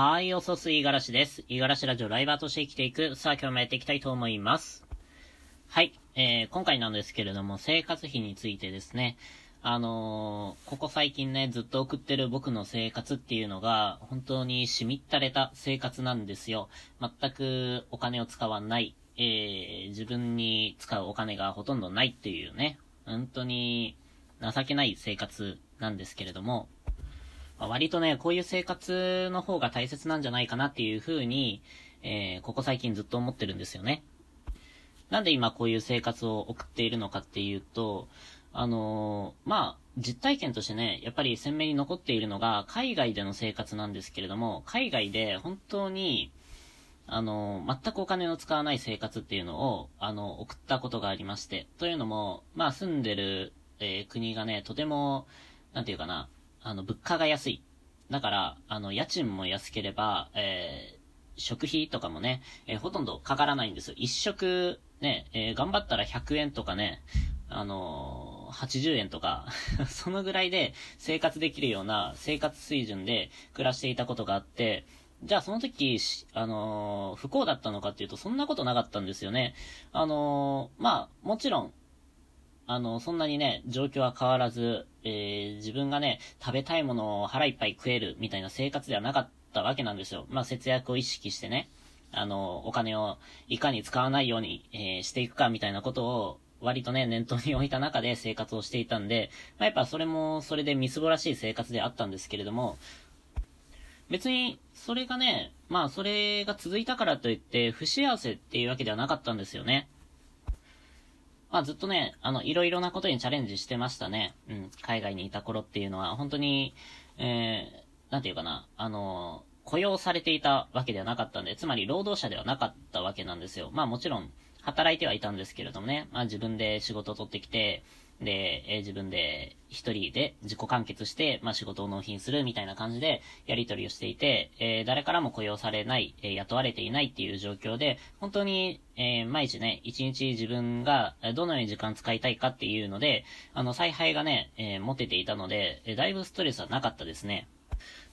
はい、おそすいがらしです。いがらしラジオライバーとして生きていく。さあ、今日もやっていきたいと思います。はい、えー、今回なんですけれども、生活費についてですね。あのー、ここ最近ね、ずっと送ってる僕の生活っていうのが、本当にしみったれた生活なんですよ。全くお金を使わない。えー、自分に使うお金がほとんどないっていうね。本当に情けない生活なんですけれども、割とね、こういう生活の方が大切なんじゃないかなっていう風に、えー、ここ最近ずっと思ってるんですよね。なんで今こういう生活を送っているのかっていうと、あのー、まあ、実体験としてね、やっぱり鮮明に残っているのが、海外での生活なんですけれども、海外で本当に、あの、全くお金を使わない生活っていうのを、あの、送ったことがありまして。というのも、まあ、住んでる、えー、国がね、とても、なんていうかな、あの、物価が安い。だから、あの、家賃も安ければ、えー、食費とかもね、えー、ほとんどかからないんですよ。一食、ね、えー、頑張ったら100円とかね、あのー、80円とか そのぐらいで生活できるような生活水準で暮らしていたことがあって、じゃあその時、あのー、不幸だったのかっていうと、そんなことなかったんですよね。あのー、まあ、もちろん、あの、そんなにね、状況は変わらず、えー、自分がね、食べたいものを腹いっぱい食えるみたいな生活ではなかったわけなんですよ。まあ、節約を意識してね、あの、お金をいかに使わないように、えー、していくかみたいなことを、割とね、念頭に置いた中で生活をしていたんで、まあ、やっぱそれも、それでみすぼらしい生活であったんですけれども、別に、それがね、まあ、それが続いたからといって、不幸せっていうわけではなかったんですよね。まあずっとね、あの、いろいろなことにチャレンジしてましたね。うん、海外にいた頃っていうのは、本当に、えー、なんていうかな、あの、雇用されていたわけではなかったんで、つまり労働者ではなかったわけなんですよ。まあもちろん、働いてはいたんですけれどもね、まあ自分で仕事を取ってきて、で、えー、自分で一人で自己完結して、まあ、仕事を納品するみたいな感じでやり取りをしていて、えー、誰からも雇用されない、えー、雇われていないっていう状況で、本当に、え毎日ね、一日自分がどのように時間使いたいかっていうので、あの、采配がね、え持てていたので、えだいぶストレスはなかったですね。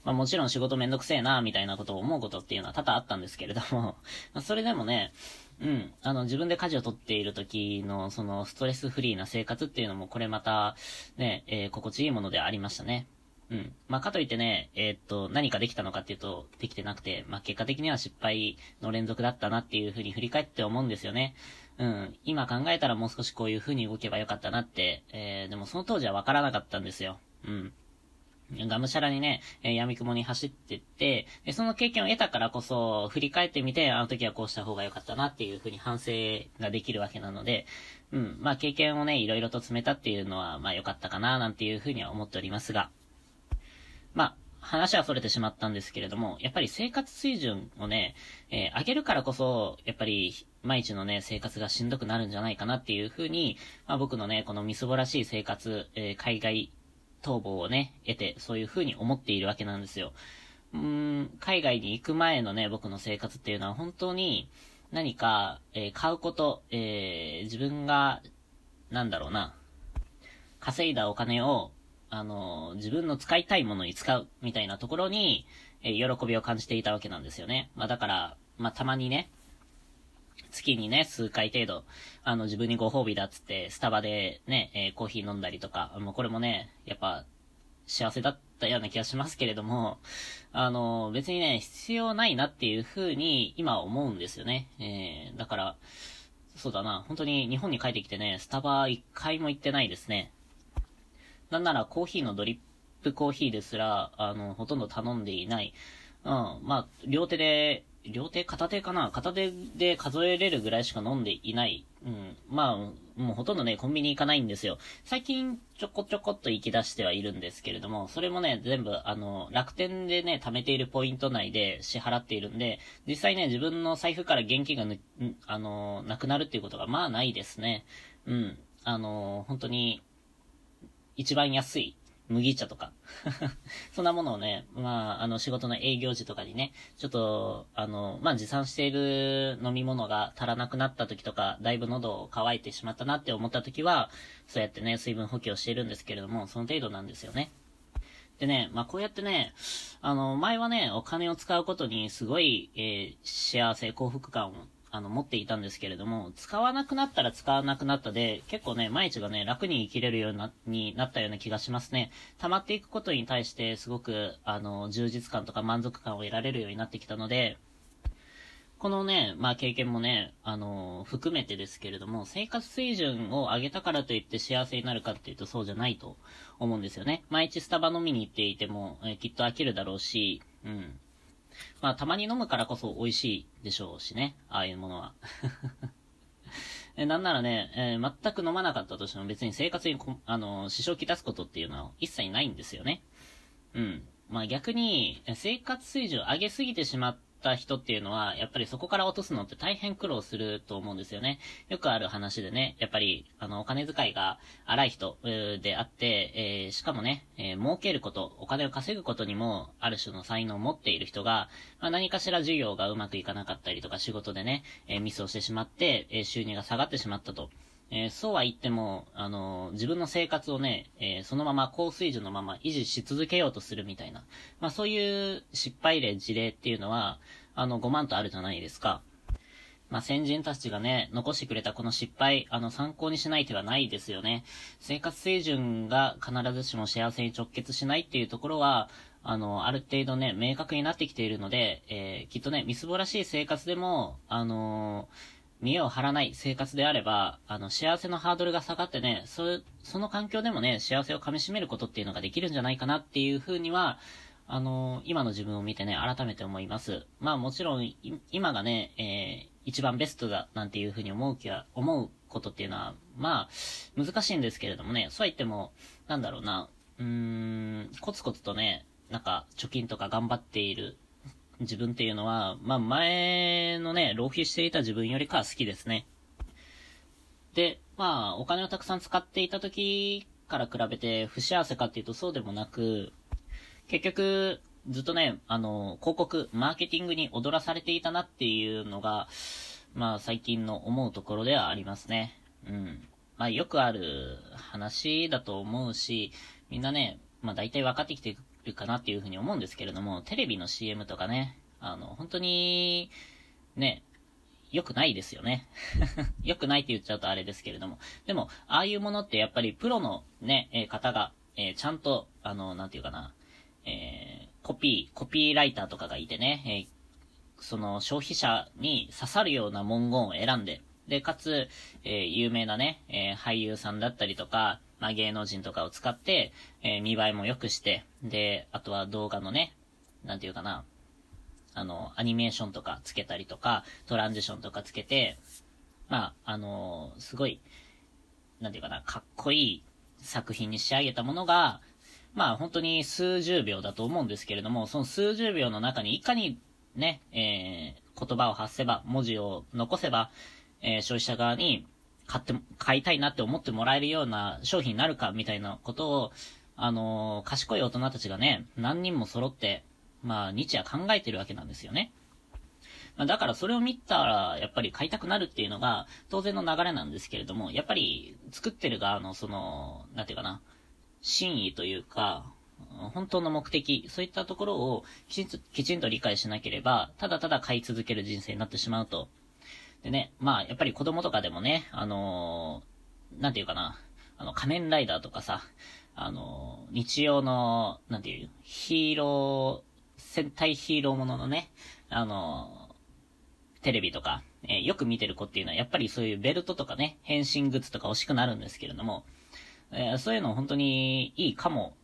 まあもちろん仕事めんどくせえな、みたいなことを思うことっていうのは多々あったんですけれども、それでもね、うん。あの、自分で舵を取っている時の、その、ストレスフリーな生活っていうのも、これまた、ね、えー、心地いいものでありましたね。うん。まあ、かといってね、えー、っと、何かできたのかっていうと、できてなくて、まあ、結果的には失敗の連続だったなっていうふうに振り返って思うんですよね。うん。今考えたらもう少しこういうふうに動けばよかったなって、えー、でもその当時はわからなかったんですよ。うん。がむしゃらにね、えー、闇雲に走ってって、で、その経験を得たからこそ、振り返ってみて、あの時はこうした方が良かったなっていうふうに反省ができるわけなので、うん、まあ経験をね、いろいろと詰めたっていうのは、まあ良かったかな、なんていうふうには思っておりますが、まあ、話は逸れてしまったんですけれども、やっぱり生活水準をね、えー、上げるからこそ、やっぱり、毎日のね、生活がしんどくなるんじゃないかなっていうふうに、まあ僕のね、このみすぼらしい生活、えー、海外逃亡をね、得て、そういう風に思っているわけなんですよ。うん、海外に行く前のね、僕の生活っていうのは本当に何か、えー、買うこと、えー、自分が、なんだろうな、稼いだお金を、あのー、自分の使いたいものに使う、みたいなところに、え喜びを感じていたわけなんですよね。まあだから、まあたまにね、月にね、数回程度、あの、自分にご褒美だっつって、スタバでね、えー、コーヒー飲んだりとか、もうこれもね、やっぱ、幸せだったような気がしますけれども、あの、別にね、必要ないなっていう風に今思うんですよね。えー、だから、そうだな、本当に日本に帰ってきてね、スタバ一回も行ってないですね。なんならコーヒーのドリップコーヒーですら、あの、ほとんど頼んでいない。うん、まあ、両手で両手片手かな？片手で数えれるぐらいしか飲んでいない。うん。まあ、もうほとんどね、コンビニ行かないんですよ。最近ちょこちょこっと行き出してはいるんですけれども、それもね、全部あの、楽天でね、貯めているポイント内で支払っているんで、実際ね、自分の財布から現金がぬ、あの、なくなるっていうことがまあないですね。うん。あの、本当に、一番安い麦茶とか そんなものをね、まあ、あの、仕事の営業時とかにね、ちょっと、あの、まあ、持参している飲み物が足らなくなった時とか、だいぶ喉乾いてしまったなって思った時は、そうやってね、水分補給をしているんですけれども、その程度なんですよね。でね、まあ、こうやってね、あの、前はね、お金を使うことにすごい、えー、幸せ、幸福感を、あの、持っていたんですけれども、使わなくなったら使わなくなったで、結構ね、毎日がね、楽に生きれるようになになったような気がしますね。溜まっていくことに対して、すごく、あの、充実感とか満足感を得られるようになってきたので、このね、まあ経験もね、あの、含めてですけれども、生活水準を上げたからといって幸せになるかっていうとそうじゃないと思うんですよね。毎日スタバ飲みに行っていても、え、きっと飽きるだろうし、うん。まあたまに飲むからこそ美味しいでしょうしね、ああいうものは。えなんならね、えー、全く飲まなかったとしても別に生活にこあの、支障をきたすことっていうのは一切ないんですよね。うん。まあ逆に、生活水準を上げすぎてしまっった人っていうのは、やっぱりそこから落とすのって大変苦労すると思うんですよね。よくある話でね、やっぱり、あの、お金遣いが荒い人であって、えー、しかもね、えー、儲けること、お金を稼ぐことにも、ある種の才能を持っている人が、まあ、何かしら授業がうまくいかなかったりとか、仕事でね、えー、ミスをしてしまって、え収入が下がってしまったと。え、そうは言っても、あの、自分の生活をね、え、そのまま高水準のまま維持し続けようとするみたいな。まあそういう失敗例、事例っていうのは、あの、5万とあるじゃないですか。まあ、先人たちがね、残してくれたこの失敗、あの、参考にしない手はないですよね。生活水準が必ずしも幸せに直結しないっていうところは、あの、ある程度ね、明確になってきているので、えー、きっとね、みすぼらしい生活でも、あのー見栄を張らない生活であれば、あの、幸せのハードルが下がってね、そ、その環境でもね、幸せを噛み締めることっていうのができるんじゃないかなっていうふうには、あの、今の自分を見てね、改めて思います。まあもちろん、今がね、えー、一番ベストだ、なんていうふうに思う気は、思うことっていうのは、まあ、難しいんですけれどもね、そうは言っても、なんだろうな、うーん、コツコツとね、なんか、貯金とか頑張っている自分っていうのは、まあ前のね、浪費していた自分よりかは好きですね。で、まあ、お金をたくさん使っていた時から比べて不幸せかっていうとそうでもなく、結局、ずっとね、あの、広告、マーケティングに踊らされていたなっていうのが、まあ最近の思うところではありますね。うん。まあよくある話だと思うし、みんなね、まあ大体分かってきてるかなっていうふうに思うんですけれども、テレビの CM とかね、あの、本当に、ね、良くないですよね。良くないって言っちゃうとあれですけれども。でも、ああいうものってやっぱりプロのね、え方が、えー、ちゃんと、あの、なんていうかな、えー、コピー、コピーライターとかがいてね、えー、その消費者に刺さるような文言を選んで、で、かつ、えー、有名なね、えー、俳優さんだったりとか、まあ、芸能人とかを使って、え、見栄えも良くして、で、あとは動画のね、なんていうかな、あの、アニメーションとかつけたりとか、トランジションとかつけて、まあ、あのすごい、なんていうかな、かっこいい作品に仕上げたものが、まあ本当に数十秒だと思うんですけれども、その数十秒の中にいかにね、えー、言葉を発せば、文字を残せば、えー、消費者側に買って、買いたいなって思ってもらえるような商品になるかみたいなことを、あのー、賢い大人たちがね、何人も揃って、まあ日夜考えてるわけなんですよね。ま、だからそれを見たら、やっぱり買いたくなるっていうのが、当然の流れなんですけれども、やっぱり、作ってる側の、その、なんていうかな、真意というか、本当の目的、そういったところをきちんと、きちんと理解しなければ、ただただ買い続ける人生になってしまうと。でね、まあ、やっぱり子供とかでもね、あのー、なんていうかな、あの、仮面ライダーとかさ、あのー、日曜の、なんていう、ヒーロー、戦隊ヒーローもののね、あのー、テレビとか、えー、よく見てる子っていうのは、やっぱりそういうベルトとかね、変身グッズとか欲しくなるんですけれども、えー、そういうの本当にいいかも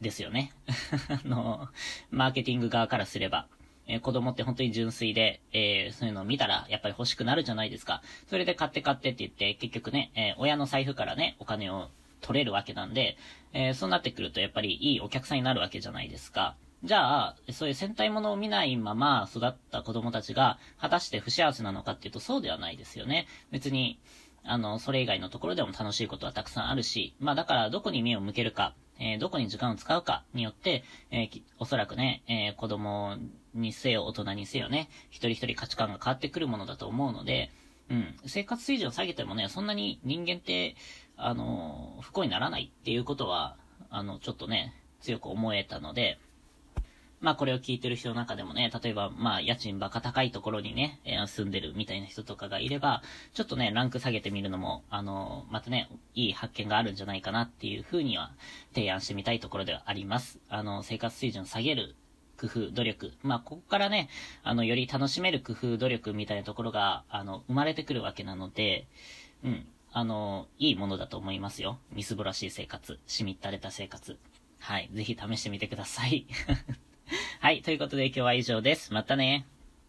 ですよね。あの、マーケティング側からすれば。えー、子供って本当に純粋で、えー、そういうのを見たらやっぱり欲しくなるじゃないですか。それで買って買ってって言って、結局ね、え親の財布からね、お金を取れるわけなんで、えそうなってくるとやっぱりいいお客さんになるわけじゃないですか。じゃあ、そういう戦隊ものを見ないまま育った子供たちが、果たして不幸せなのかっていうとそうではないですよね。別に、あの、それ以外のところでも楽しいことはたくさんあるし、まあだからどこに目を向けるか、えー、どこに時間を使うかによって、えー、おそらくね、えー、子供にせよ、大人にせよね、一人一人価値観が変わってくるものだと思うので、うん、生活水準を下げてもね、そんなに人間って、あの、不幸にならないっていうことは、あの、ちょっとね、強く思えたので、まあこれを聞いてる人の中でもね、例えばまあ家賃バカ高いところにね、え、住んでるみたいな人とかがいれば、ちょっとね、ランク下げてみるのも、あの、またね、いい発見があるんじゃないかなっていうふうには提案してみたいところではあります。あの、生活水準下げる工夫、努力。まあ、ここからね、あの、より楽しめる工夫、努力みたいなところが、あの、生まれてくるわけなので、うん、あの、いいものだと思いますよ。みすぼらしい生活、しみったれた生活。はい、ぜひ試してみてください。はい、ということで今日は以上です。またね。